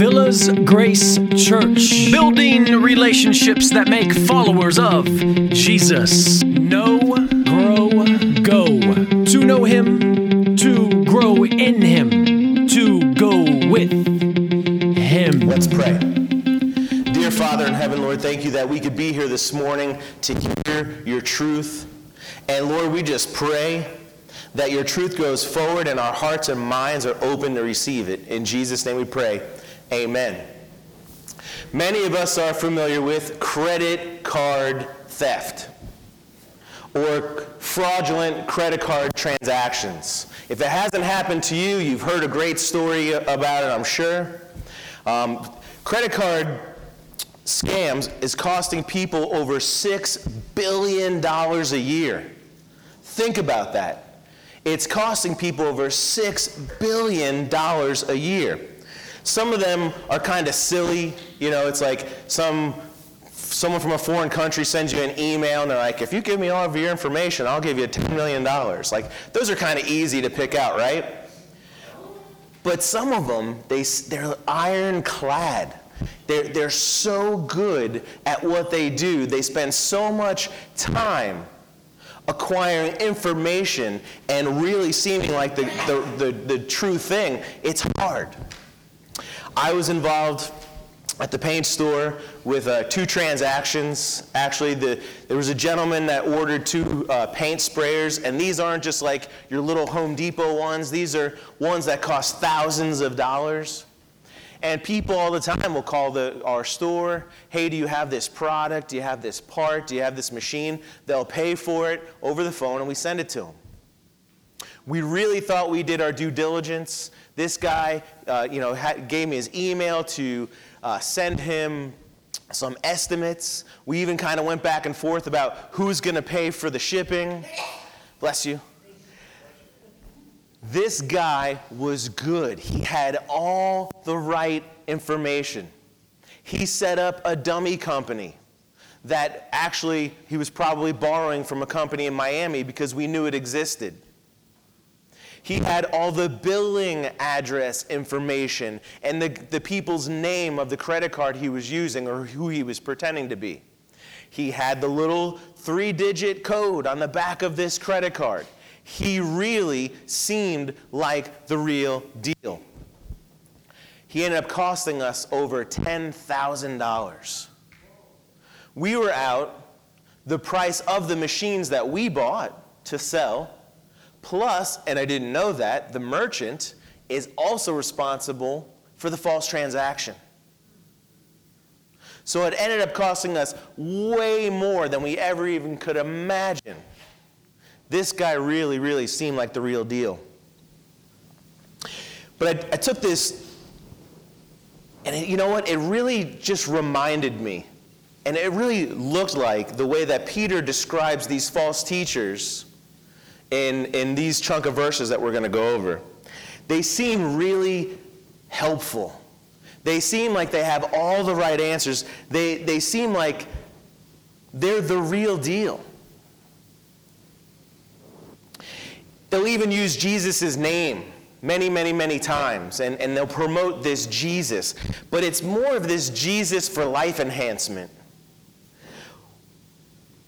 Villas Grace Church. Building relationships that make followers of Jesus. Know, grow, go. To know Him, to grow in Him, to go with Him. Let's pray. Dear Father in heaven, Lord, thank you that we could be here this morning to hear your truth. And Lord, we just pray that your truth goes forward and our hearts and minds are open to receive it. In Jesus' name we pray. Amen. Many of us are familiar with credit card theft or fraudulent credit card transactions. If it hasn't happened to you, you've heard a great story about it, I'm sure. Um, credit card scams is costing people over $6 billion a year. Think about that. It's costing people over $6 billion a year. Some of them are kind of silly. You know, it's like some someone from a foreign country sends you an email and they're like, if you give me all of your information, I'll give you $10 million. Like, those are kind of easy to pick out, right? But some of them, they, they're ironclad. They're, they're so good at what they do. They spend so much time acquiring information and really seeming like the, the, the, the true thing. It's hard. I was involved at the paint store with uh, two transactions. Actually, the, there was a gentleman that ordered two uh, paint sprayers, and these aren't just like your little Home Depot ones. These are ones that cost thousands of dollars. And people all the time will call the, our store, hey, do you have this product? Do you have this part? Do you have this machine? They'll pay for it over the phone, and we send it to them. We really thought we did our due diligence. This guy, uh, you know, had, gave me his email to uh, send him some estimates. We even kind of went back and forth about who's going to pay for the shipping. Bless you. This guy was good. He had all the right information. He set up a dummy company that actually he was probably borrowing from a company in Miami because we knew it existed. He had all the billing address information and the, the people's name of the credit card he was using or who he was pretending to be. He had the little three digit code on the back of this credit card he really seemed like the real deal. He ended up costing us over $10,000. We were out the price of the machines that we bought to sell, plus, and I didn't know that, the merchant is also responsible for the false transaction. So it ended up costing us way more than we ever even could imagine. This guy really, really seemed like the real deal. But I, I took this, and it, you know what? It really just reminded me, and it really looked like the way that Peter describes these false teachers in, in these chunk of verses that we're going to go over. They seem really helpful. They seem like they have all the right answers. They, they seem like they're the real deal. They'll even use Jesus' name many, many, many times, and, and they'll promote this Jesus. But it's more of this Jesus for life enhancement.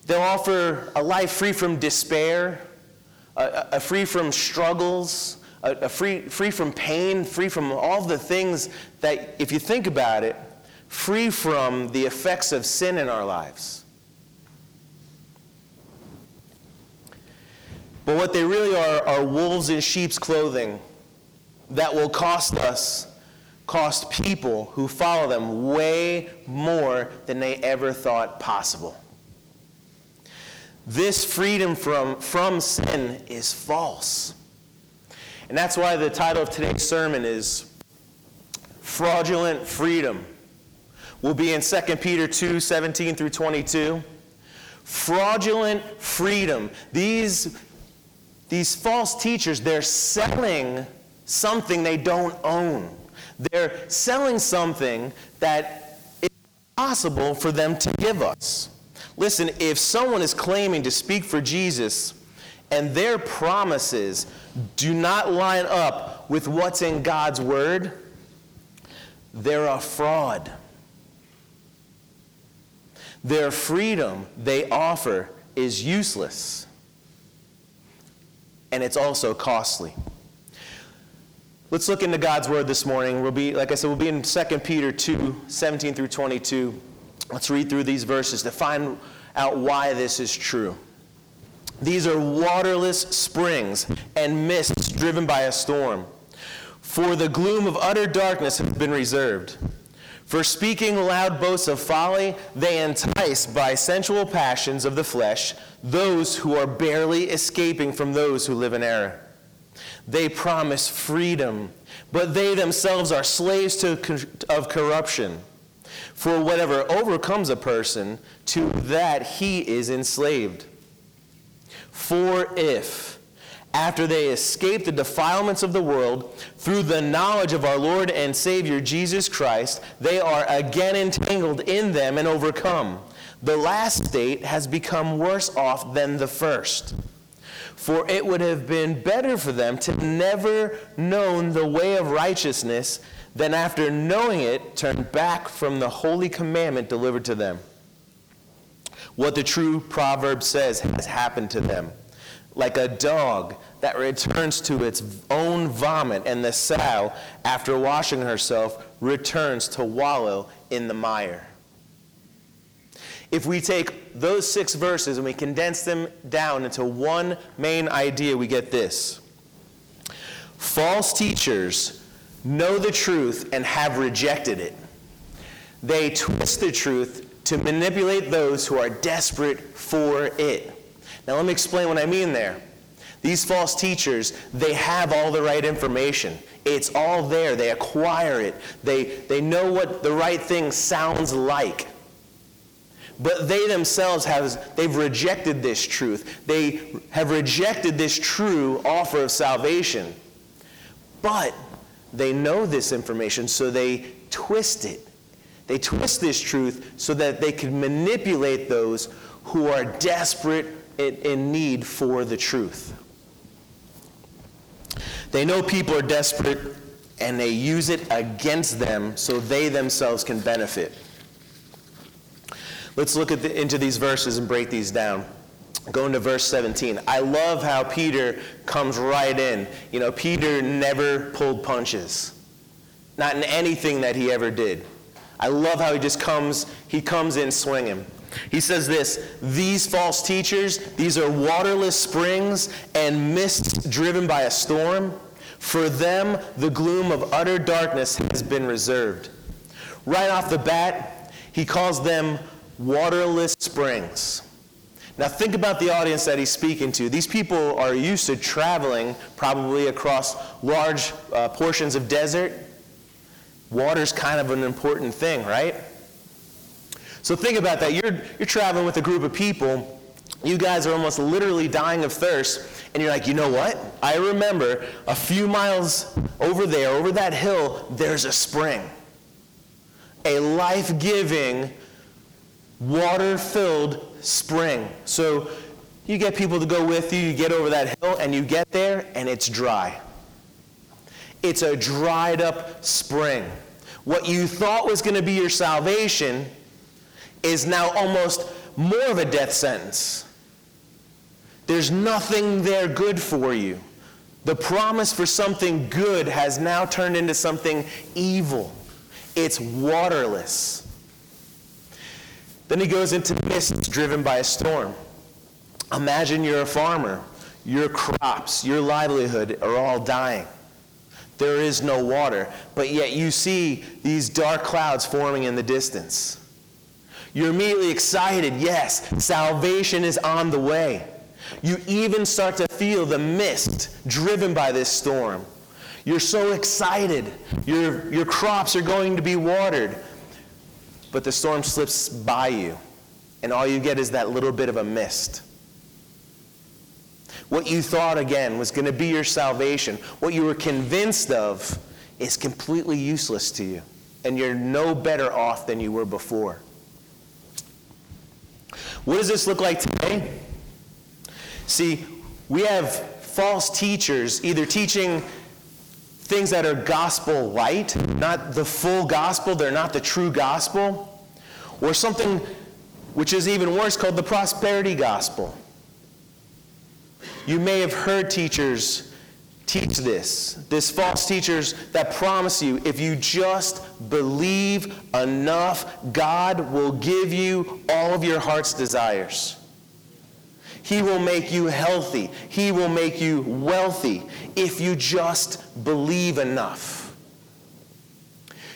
They'll offer a life free from despair, a, free from struggles, a, a, free, free from pain, free from all the things that, if you think about it, free from the effects of sin in our lives. But what they really are are wolves in sheep's clothing that will cost us, cost people who follow them way more than they ever thought possible. This freedom from, from sin is false. And that's why the title of today's sermon is Fraudulent Freedom. We'll be in 2 Peter 2 17 through 22. Fraudulent freedom. These these false teachers, they're selling something they don't own. They're selling something that is possible for them to give us. Listen, if someone is claiming to speak for Jesus and their promises do not line up with what's in God's word, they're a fraud. Their freedom they offer is useless, and it's also costly. Let's look into God's word this morning. We'll be, like I said, we'll be in 2 Peter 2 17 through 22. Let's read through these verses to find out why this is true. These are waterless springs and mists driven by a storm. For the gloom of utter darkness has been reserved. For speaking loud boasts of folly, they entice by sensual passions of the flesh those who are barely escaping from those who live in error. They promise freedom, but they themselves are slaves to, of corruption. For whatever overcomes a person, to that he is enslaved. For if, after they escape the defilements of the world, through the knowledge of our Lord and Savior Jesus Christ, they are again entangled in them and overcome, the last state has become worse off than the first. For it would have been better for them to never known the way of righteousness than after knowing it turn back from the holy commandment delivered to them. What the true proverb says has happened to them. Like a dog that returns to its own vomit, and the sow, after washing herself, returns to wallow in the mire. If we take those six verses and we condense them down into one main idea, we get this false teachers know the truth and have rejected it. They twist the truth to manipulate those who are desperate for it. Now, let me explain what I mean there. These false teachers, they have all the right information. It's all there. They acquire it. They, they know what the right thing sounds like. But they themselves have they've rejected this truth. They have rejected this true offer of salvation. But they know this information, so they twist it. They twist this truth so that they can manipulate those who are desperate and in need for the truth. They know people are desperate and they use it against them so they themselves can benefit. Let's look the, into these verses and break these down. Going to verse 17. I love how Peter comes right in. You know, Peter never pulled punches, not in anything that he ever did. I love how he just comes, he comes in swinging. He says this These false teachers, these are waterless springs and mists driven by a storm. For them, the gloom of utter darkness has been reserved. Right off the bat, he calls them waterless springs. Now, think about the audience that he's speaking to. These people are used to traveling probably across large uh, portions of desert. Water's kind of an important thing, right? So think about that. You're, you're traveling with a group of people. You guys are almost literally dying of thirst. And you're like, you know what? I remember a few miles over there, over that hill, there's a spring. A life giving, water filled spring. So you get people to go with you, you get over that hill, and you get there, and it's dry. It's a dried up spring. What you thought was going to be your salvation is now almost more of a death sentence. There's nothing there good for you. The promise for something good has now turned into something evil. It's waterless. Then he goes into mists driven by a storm. Imagine you're a farmer. Your crops, your livelihood are all dying. There is no water, but yet you see these dark clouds forming in the distance. You're immediately excited. Yes, salvation is on the way. You even start to feel the mist driven by this storm. You're so excited. Your, your crops are going to be watered. But the storm slips by you, and all you get is that little bit of a mist. What you thought, again, was going to be your salvation, what you were convinced of, is completely useless to you. And you're no better off than you were before. What does this look like today? See, we have false teachers either teaching things that are gospel light, not the full gospel, they're not the true gospel, or something which is even worse called the prosperity gospel. You may have heard teachers teach this. This false teachers that promise you if you just believe enough, God will give you all of your heart's desires. He will make you healthy. He will make you wealthy if you just believe enough.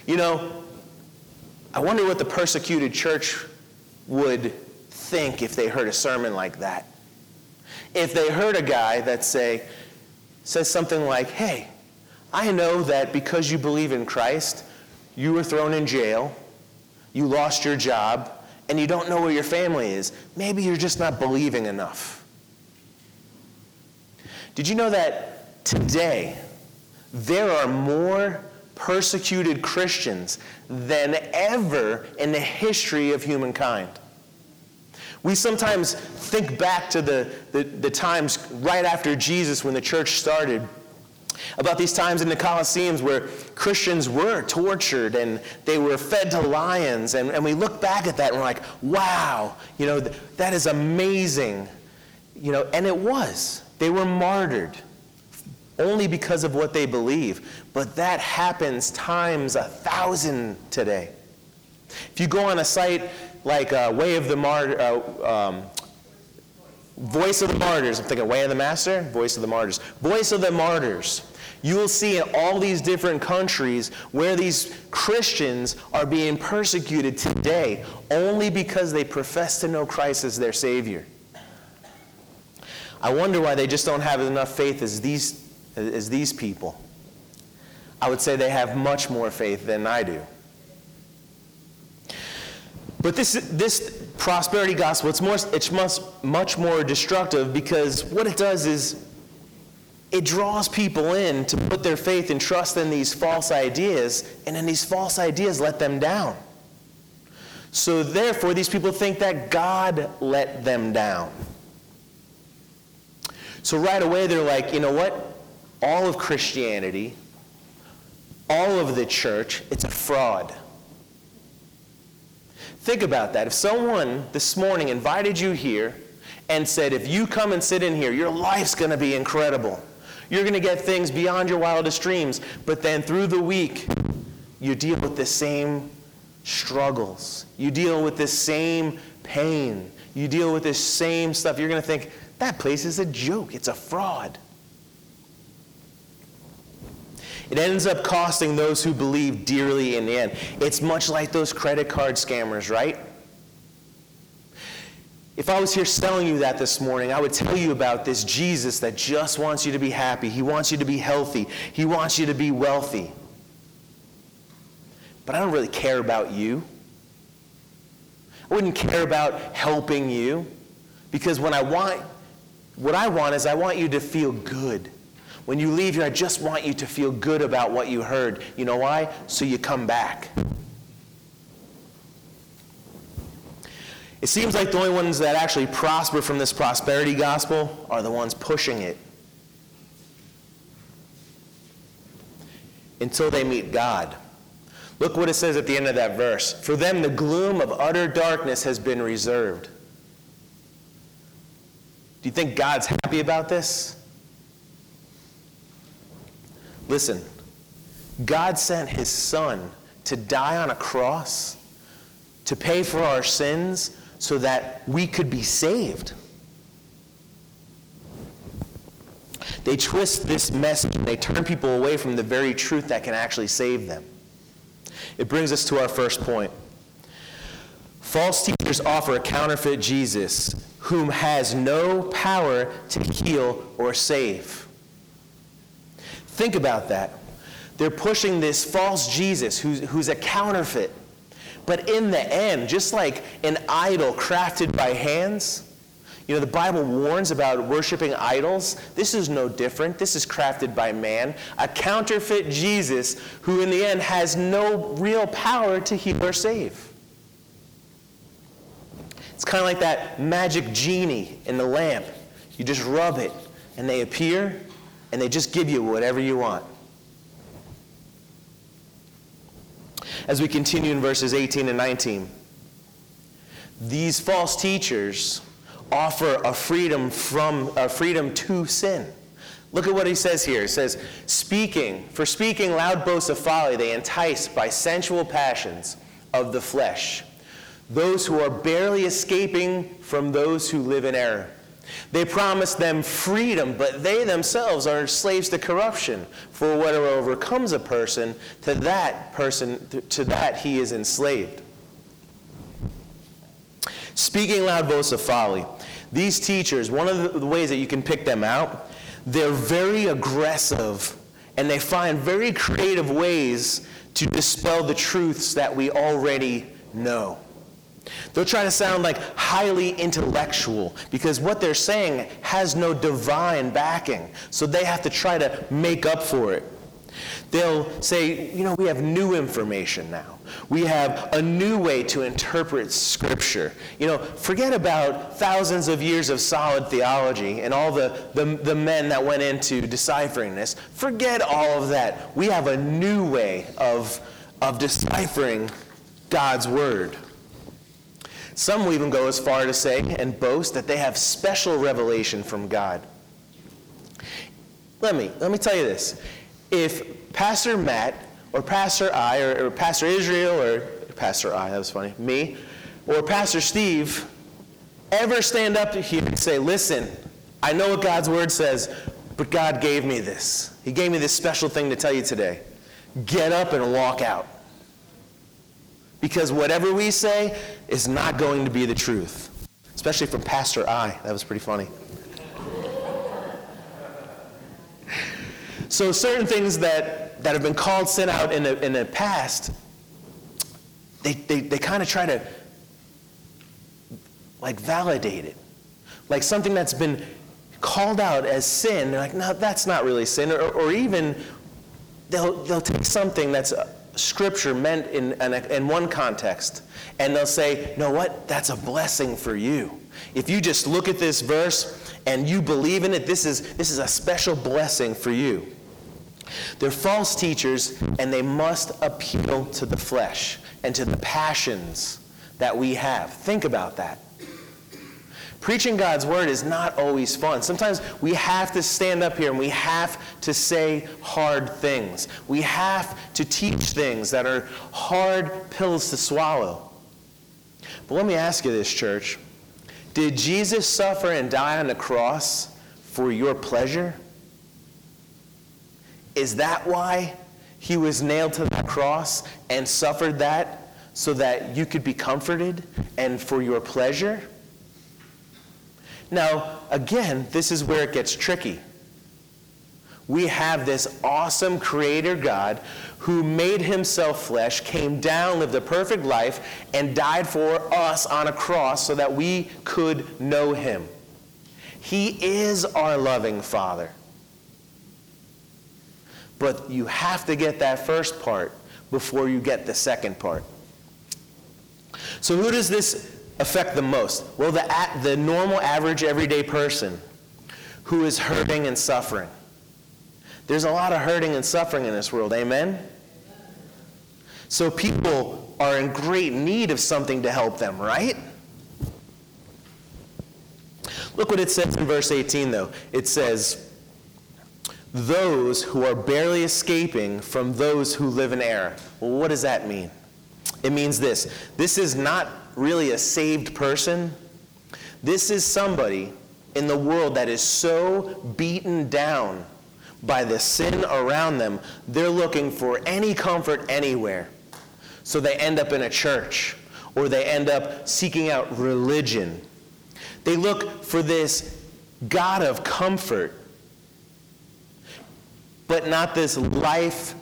You know, I wonder what the persecuted church would think if they heard a sermon like that. If they heard a guy that say says something like, "Hey, I know that because you believe in Christ, you were thrown in jail, you lost your job, and you don't know where your family is. Maybe you're just not believing enough." Did you know that today there are more persecuted Christians than ever in the history of humankind. We sometimes think back to the, the, the, times right after Jesus when the church started, about these times in the Colosseums where Christians were tortured and they were fed to lions. And, and we look back at that and we're like, wow, you know, th- that is amazing. You know, and it was. They were martyred only because of what they believe. But that happens times a thousand today. If you go on a site like uh, Way of the Martyr, uh, um, Voice of the Martyrs, I'm thinking Way of the Master, Voice of the Martyrs, Voice of the Martyrs. You will see in all these different countries where these Christians are being persecuted today only because they profess to know Christ as their Savior. I wonder why they just don't have enough faith as these as these people. I would say they have much more faith than I do. But this, this prosperity gospel, it's, more, it's much, much more destructive because what it does is it draws people in to put their faith and trust in these false ideas, and then these false ideas let them down. So therefore, these people think that God let them down. So right away, they're like, you know what? all of Christianity, all of the church, it's a fraud. Think about that. If someone this morning invited you here and said, if you come and sit in here, your life's going to be incredible. You're going to get things beyond your wildest dreams. But then through the week, you deal with the same struggles. You deal with the same pain. You deal with the same stuff. You're going to think, that place is a joke. It's a fraud. It ends up costing those who believe dearly in the end. It's much like those credit card scammers, right? If I was here selling you that this morning, I would tell you about this Jesus that just wants you to be happy. He wants you to be healthy. He wants you to be wealthy. But I don't really care about you. I wouldn't care about helping you because when I want what I want is I want you to feel good. When you leave here, I just want you to feel good about what you heard. You know why? So you come back. It seems like the only ones that actually prosper from this prosperity gospel are the ones pushing it. Until they meet God. Look what it says at the end of that verse. For them, the gloom of utter darkness has been reserved. Do you think God's happy about this? Listen, God sent his son to die on a cross to pay for our sins so that we could be saved. They twist this message and they turn people away from the very truth that can actually save them. It brings us to our first point. False teachers offer a counterfeit Jesus whom has no power to heal or save. Think about that. They're pushing this false Jesus who's, who's a counterfeit. But in the end, just like an idol crafted by hands, you know, the Bible warns about worshiping idols. This is no different. This is crafted by man. A counterfeit Jesus who, in the end, has no real power to heal or save. It's kind of like that magic genie in the lamp. You just rub it, and they appear, and they just give you whatever you want. As we continue in verses 18 and 19, these false teachers offer a freedom from a freedom to sin. Look at what he says here. It says, "Speaking for speaking loud boasts of folly, they entice by sensual passions of the flesh those who are barely escaping from those who live in error." They promise them freedom, but they themselves are slaves to corruption. For whatever overcomes a person, to that person, to that he is enslaved. Speaking loud boasts of folly. These teachers, one of the ways that you can pick them out, they're very aggressive and they find very creative ways to dispel the truths that we already know. They'll try to sound like highly intellectual because what they're saying has no divine backing. So they have to try to make up for it. They'll say, you know, we have new information now. We have a new way to interpret Scripture. You know, forget about thousands of years of solid theology and all the, the, the men that went into deciphering this. Forget all of that. We have a new way of, of deciphering God's Word. Some will even go as far to say and boast that they have special revelation from God. Let me, let me tell you this. If Pastor Matt or Pastor I or, or Pastor Israel or Pastor I, that was funny, me, or Pastor Steve ever stand up here and say, listen, I know what God's word says, but God gave me this. He gave me this special thing to tell you today. Get up and walk out. Because whatever we say is not going to be the truth. Especially from Pastor I. That was pretty funny. So, certain things that, that have been called sin out in the, in the past, they, they, they kind of try to like validate it. Like something that's been called out as sin, they're like, no, that's not really sin. Or, or even they'll, they'll take something that's scripture meant in, in, in, one context, and they'll say, know what? That's a blessing for you. If you just look at this verse and you believe in it, this is, this is a special blessing for you. They're false teachers, and they must appeal to the flesh and to the passions that we have. Think about that. Preaching God's word is not always fun. Sometimes we have to stand up here and we have to say hard things. We have to teach things that are hard pills to swallow. But let me ask you this, church. Did Jesus suffer and die on the cross for your pleasure? Is that why he was nailed to that cross and suffered that so that you could be comforted and for your pleasure? Now, again, this is where it gets tricky. We have this awesome creator God who made himself flesh, came down, lived a perfect life, and died for us on a cross so that we could know him. He is our loving Father. But you have to get that first part before you get the second part. So, who does this affect the most? Well, the, the normal, average, everyday person who is hurting and suffering. There's a lot of hurting and suffering in this world, amen? So people are in great need of something to help them, right? Look what it says in verse 18, though. It says, Those who are barely escaping from those who live in error. Well, what does that mean? It means this this is not really a saved person. This is somebody in the world that is so beaten down by the sin around them, they're looking for any comfort anywhere. So they end up in a church or they end up seeking out religion. They look for this God of comfort, but not this life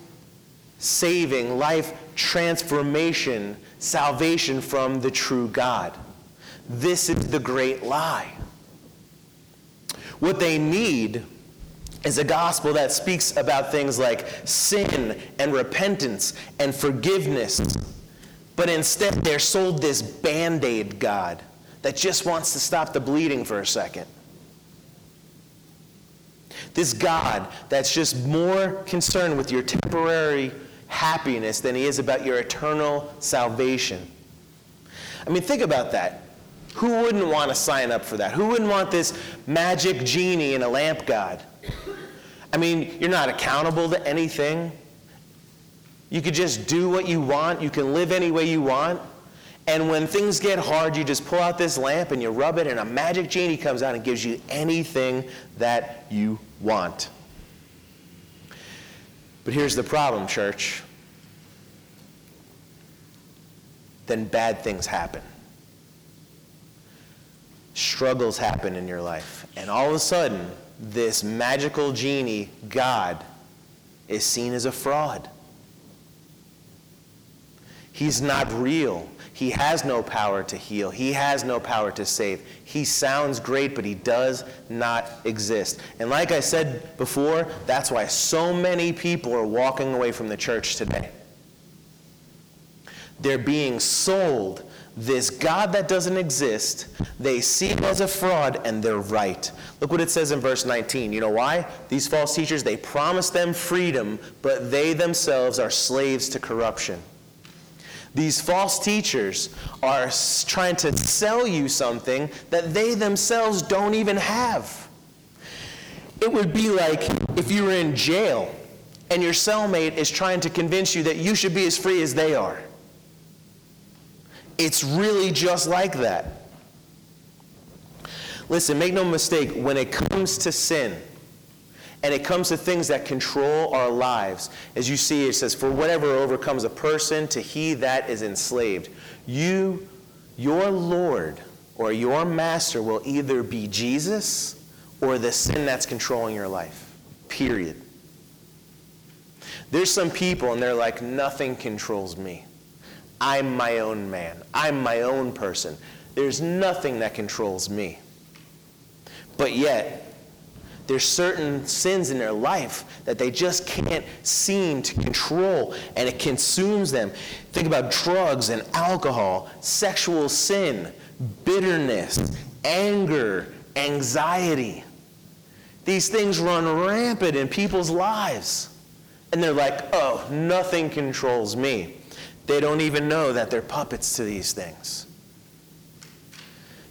saving, life transformation, salvation from the true God. This is the great lie. What they need is a gospel that speaks about things like sin and repentance and forgiveness. But instead, they're sold this band aid God that just wants to stop the bleeding for a second. This God that's just more concerned with your temporary happiness than he is about your eternal salvation. I mean, think about that. Who wouldn't want to sign up for that? Who wouldn't want this magic genie in a lamp god? I mean, you're not accountable to anything. You could just do what you want. You can live any way you want. And when things get hard, you just pull out this lamp and you rub it, and a magic genie comes out and gives you anything that you want. But here's the problem, church. Then bad things happen. Struggles happen in your life. And all of a sudden, this magical genie, God, is seen as a fraud. He's not real. He has no power to heal. He has no power to save. He sounds great, but he does not exist. And like I said before, that's why so many people are walking away from the church today. They're being sold this God that doesn't exist. They see it as a fraud, and they're right. Look what it says in verse 19. You know why? These false teachers, they promise them freedom, but they themselves are slaves to corruption. These false teachers are trying to sell you something that they themselves don't even have. It would be like if you were in jail and your cellmate is trying to convince you that you should be as free as they are. It's really just like that. Listen, make no mistake, when it comes to sin, and it comes to things that control our lives. As you see, it says, For whatever overcomes a person, to he that is enslaved. You, your Lord, or your master will either be Jesus or the sin that's controlling your life. Period. There's some people, and they're like, Nothing controls me. I'm my own man. I'm my own person. There's nothing that controls me. But yet, there's certain sins in their life that they just can't seem to control, and it consumes them. Think about drugs and alcohol, sexual sin, bitterness, anger, anxiety. These things run rampant in people's lives. And they're like, oh, nothing controls me. They don't even know that they're puppets to these things.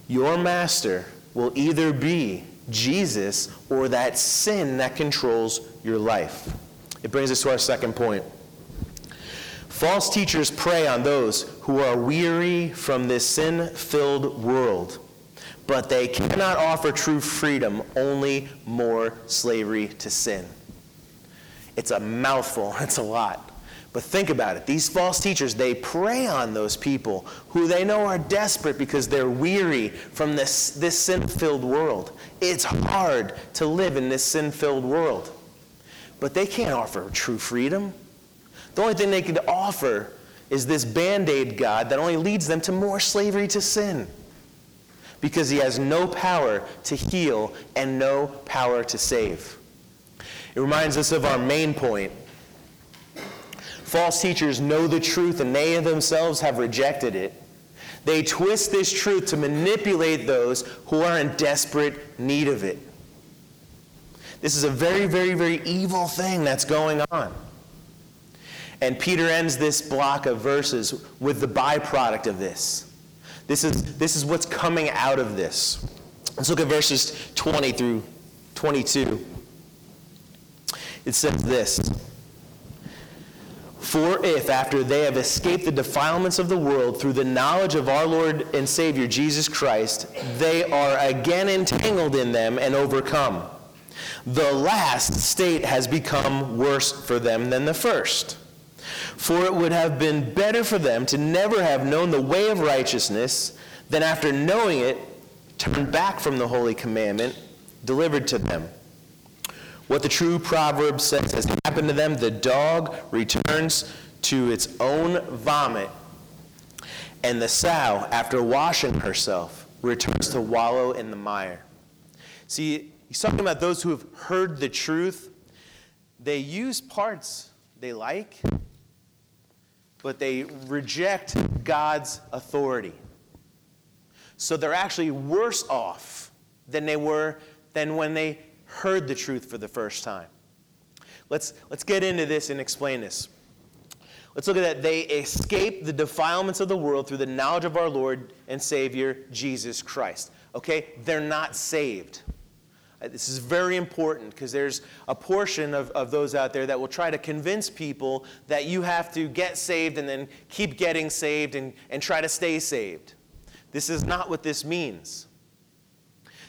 Your master will either be Jesus or that sin that controls your life. It brings us to our second point. False teachers prey on those who are weary from this sin filled world, but they cannot offer true freedom, only more slavery to sin. It's a mouthful, it's a lot. But think about it. These false teachers, they prey on those people who they know are desperate because they're weary from this, this sin filled world. It's hard to live in this sin filled world. But they can't offer true freedom. The only thing they can offer is this band aid God that only leads them to more slavery to sin because he has no power to heal and no power to save. It reminds us of our main point False teachers know the truth and they themselves have rejected it. They twist this truth to manipulate those who are in desperate need of it. This is a very, very, very evil thing that's going on. And Peter ends this block of verses with the byproduct of this. This is, this is what's coming out of this. Let's look at verses 20 through 22. It says this. For if, after they have escaped the defilements of the world through the knowledge of our Lord and Savior Jesus Christ, they are again entangled in them and overcome, the last state has become worse for them than the first. For it would have been better for them to never have known the way of righteousness than after knowing it, turn back from the holy commandment delivered to them. What the true proverb says has happened to them. The dog returns to its own vomit, and the sow, after washing herself, returns to wallow in the mire. See, he's talking about those who have heard the truth. They use parts they like, but they reject God's authority. So they're actually worse off than they were than when they heard the truth for the first time. Let's, let's get into this and explain this. Let's look at that. They escape the defilements of the world through the knowledge of our Lord and Savior, Jesus Christ. Okay? They're not saved. Uh, this is very important because there's a portion of, of those out there that will try to convince people that you have to get saved and then keep getting saved and, and try to stay saved. This is not what this means.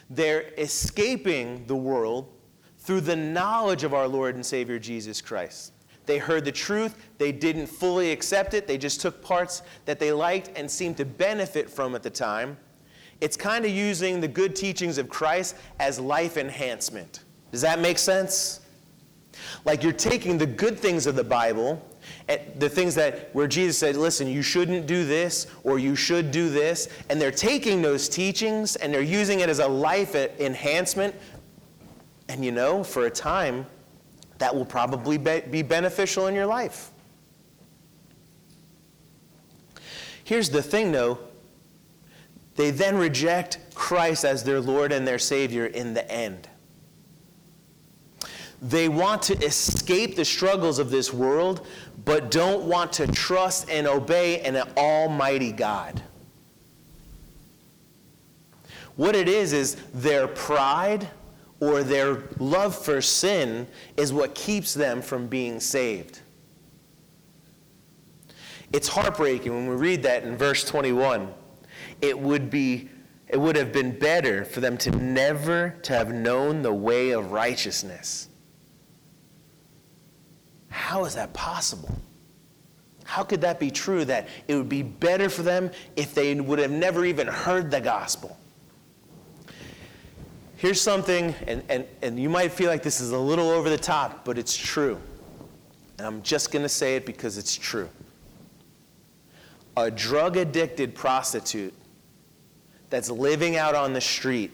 They're escaping the world through the knowledge of our Lord and Savior Jesus Christ. They heard the truth, they didn't fully accept it, they just took parts that they liked and seemed to benefit from at the time. It's kind of using the good teachings of Christ as life enhancement. Does that make sense? Like you're taking the good things of the Bible, the things that where Jesus said, listen, you shouldn't do this or you should do this, and they're taking those teachings and they're using it as a life enhancement. And you know, for a time, that will probably be beneficial in your life. Here's the thing, though they then reject Christ as their Lord and their Savior in the end. They want to escape the struggles of this world, but don't want to trust and obey an almighty God. What it is, is their pride or their love for sin is what keeps them from being saved. It's heartbreaking when we read that in verse 21 it would be it would have been better for them to never to have known the way of righteousness. How is that possible? How could that be true that it would be better for them if they would have never even heard the gospel? Here's something, and, and, and you might feel like this is a little over the top, but it's true. And I'm just going to say it because it's true. A drug addicted prostitute that's living out on the street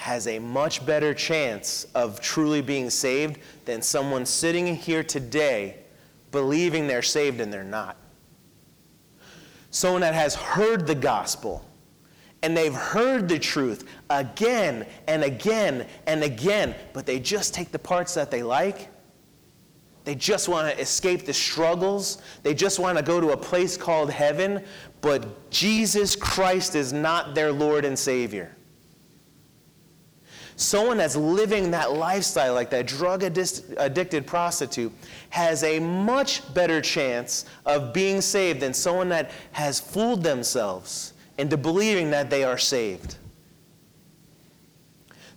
has a much better chance of truly being saved than someone sitting here today believing they're saved and they're not. Someone that has heard the gospel and they've heard the truth again and again and again, but they just take the parts that they like. They just want to escape the struggles. They just want to go to a place called heaven, but Jesus Christ is not their Lord and Savior. Someone that's living that lifestyle, like that drug addicted prostitute, has a much better chance of being saved than someone that has fooled themselves into believing that they are saved.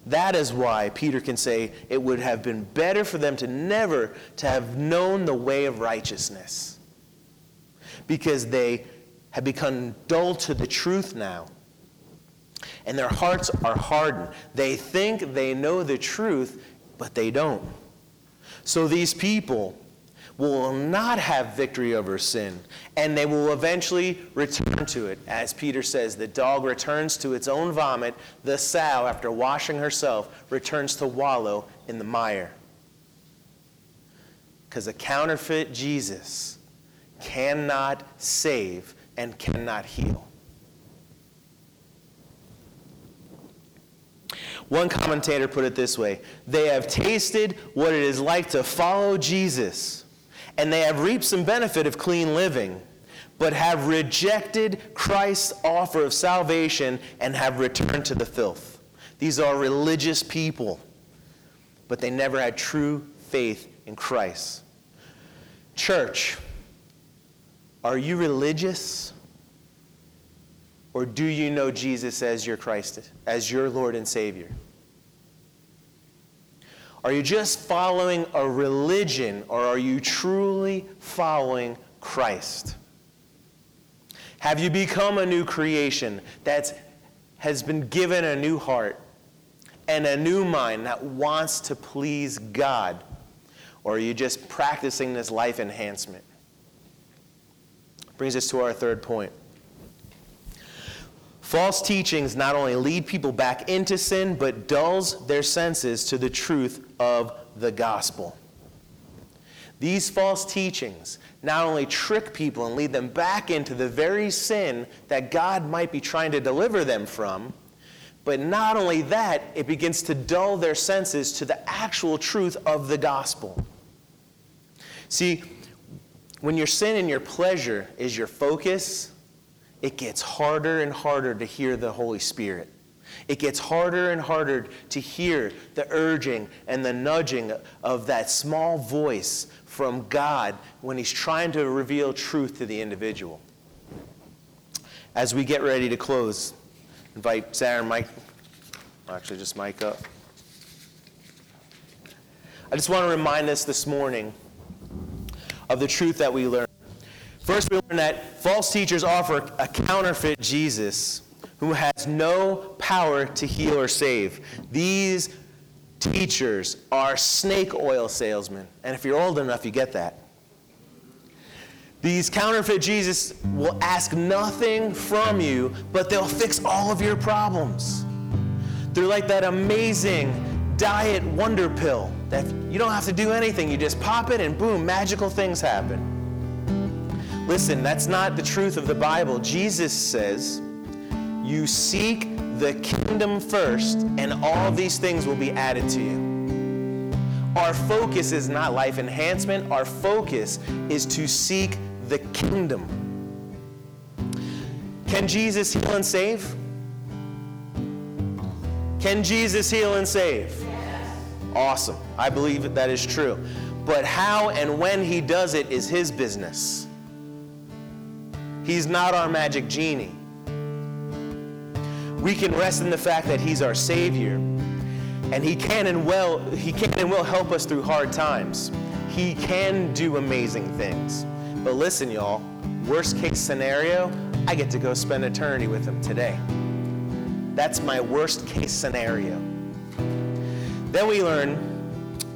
That is why Peter can say it would have been better for them to never to have known the way of righteousness. Because they have become dull to the truth now. And their hearts are hardened. They think they know the truth, but they don't. So these people will not have victory over sin, and they will eventually return to it. As Peter says, the dog returns to its own vomit, the sow, after washing herself, returns to wallow in the mire. Because a counterfeit Jesus cannot save and cannot heal. One commentator put it this way They have tasted what it is like to follow Jesus, and they have reaped some benefit of clean living, but have rejected Christ's offer of salvation and have returned to the filth. These are religious people, but they never had true faith in Christ. Church, are you religious? Or do you know Jesus as your Christ, as your Lord and Savior? Are you just following a religion or are you truly following Christ? Have you become a new creation that has been given a new heart and a new mind that wants to please God? Or are you just practicing this life enhancement? Brings us to our third point. False teachings not only lead people back into sin, but dulls their senses to the truth of the gospel. These false teachings not only trick people and lead them back into the very sin that God might be trying to deliver them from, but not only that, it begins to dull their senses to the actual truth of the gospel. See, when your sin and your pleasure is your focus, it gets harder and harder to hear the Holy Spirit. It gets harder and harder to hear the urging and the nudging of that small voice from God when He's trying to reveal truth to the individual. As we get ready to close, invite Sarah and Mike, actually, just Mike up. I just want to remind us this morning of the truth that we learned. First, we learned that false teachers offer a counterfeit Jesus who has no power to heal or save. These teachers are snake oil salesmen. And if you're old enough, you get that. These counterfeit Jesus will ask nothing from you, but they'll fix all of your problems. They're like that amazing diet wonder pill that you don't have to do anything. You just pop it and boom, magical things happen. Listen, that's not the truth of the Bible. Jesus says, You seek the kingdom first, and all these things will be added to you. Our focus is not life enhancement, our focus is to seek the kingdom. Can Jesus heal and save? Can Jesus heal and save? Yes. Awesome. I believe that is true. But how and when he does it is his business. He's not our magic genie. We can rest in the fact that he's our savior and he can and will he can and will help us through hard times. He can do amazing things. But listen, y'all, worst case scenario, I get to go spend eternity with him today. That's my worst case scenario. Then we learn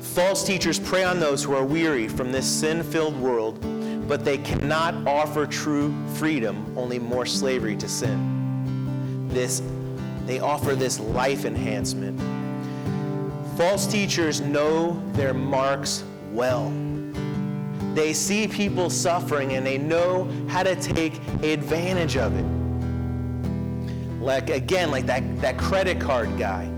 false teachers prey on those who are weary from this sin filled world, but they cannot offer true freedom, only more slavery to sin. This, they offer this life enhancement. False teachers know their marks well. They see people suffering and they know how to take advantage of it. Like, again, like that, that credit card guy.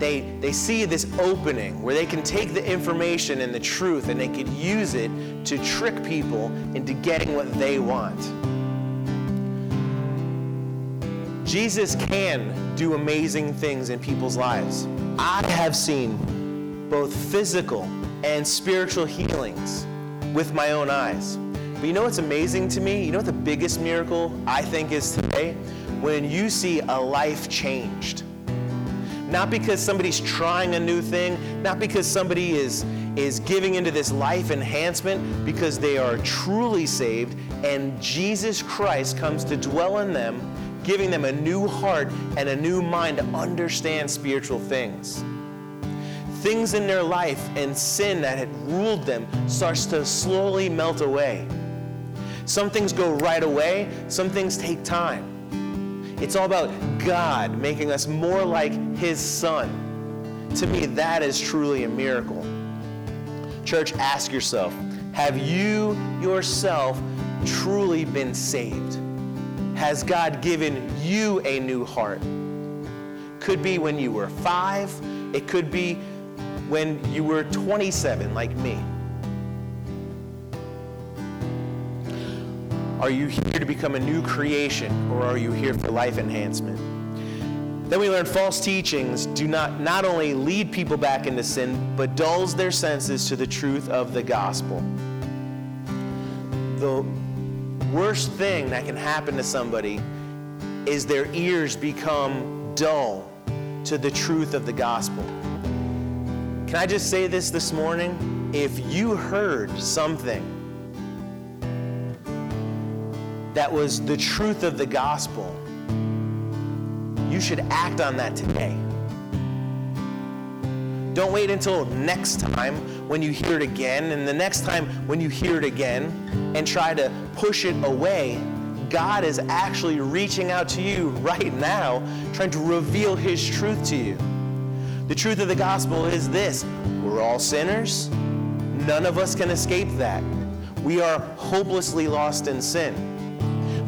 They, they see this opening where they can take the information and the truth and they could use it to trick people into getting what they want. Jesus can do amazing things in people's lives. I have seen both physical and spiritual healings with my own eyes. But you know what's amazing to me? You know what the biggest miracle I think is today? When you see a life changed. Not because somebody's trying a new thing, not because somebody is, is giving into this life enhancement, because they are truly saved and Jesus Christ comes to dwell in them, giving them a new heart and a new mind to understand spiritual things things in their life and sin that had ruled them starts to slowly melt away. Some things go right away, some things take time. It's all about God making us more like His Son. To me, that is truly a miracle. Church, ask yourself have you yourself truly been saved? Has God given you a new heart? Could be when you were five, it could be when you were 27, like me? Are you here to become a new creation, or are you here for life enhancement? Then we learn false teachings do not not only lead people back into sin, but dulls their senses to the truth of the gospel. The worst thing that can happen to somebody is their ears become dull to the truth of the gospel. Can I just say this this morning? If you heard something that was the truth of the gospel, you should act on that today. Don't wait until next time when you hear it again, and the next time when you hear it again, and try to push it away. God is actually reaching out to you right now, trying to reveal His truth to you. The truth of the gospel is this we're all sinners. None of us can escape that. We are hopelessly lost in sin.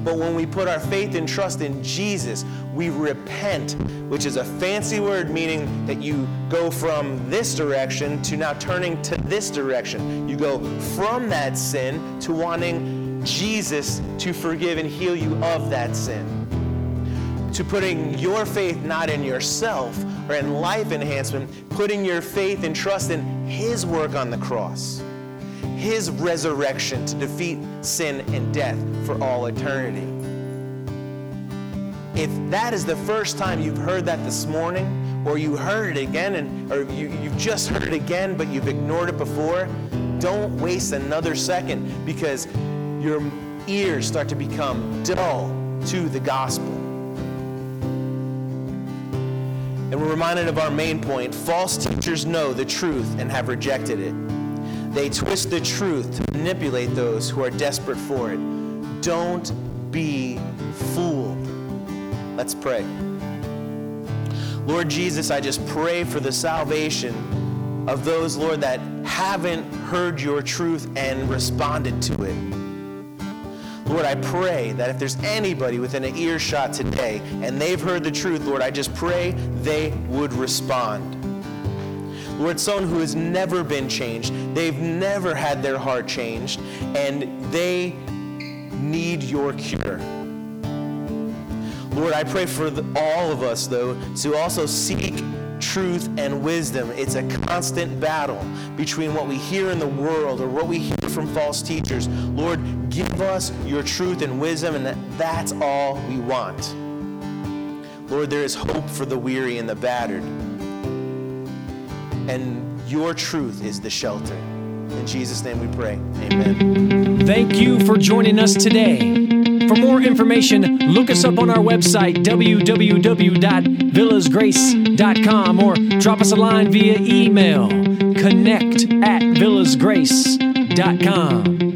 But when we put our faith and trust in Jesus, we repent, which is a fancy word meaning that you go from this direction to now turning to this direction. You go from that sin to wanting Jesus to forgive and heal you of that sin. To putting your faith not in yourself or in life enhancement, putting your faith and trust in His work on the cross his resurrection to defeat sin and death for all eternity. If that is the first time you've heard that this morning, or you heard it again, and, or you, you've just heard it again, but you've ignored it before, don't waste another second because your ears start to become dull to the gospel. And we're reminded of our main point false teachers know the truth and have rejected it. They twist the truth to manipulate those who are desperate for it. Don't be fooled. Let's pray. Lord Jesus, I just pray for the salvation of those, Lord, that haven't heard your truth and responded to it. Lord, I pray that if there's anybody within an earshot today and they've heard the truth, Lord, I just pray they would respond. Lord, someone who has never been changed, they've never had their heart changed, and they need your cure. Lord, I pray for the, all of us, though, to also seek truth and wisdom. It's a constant battle between what we hear in the world or what we hear from false teachers. Lord, give us your truth and wisdom, and that, that's all we want. Lord, there is hope for the weary and the battered and your truth is the shelter. In Jesus' name we pray. Amen. Thank you for joining us today. For more information, look us up on our website, www.villasgrace.com, or drop us a line via email, connect at villasgrace.com.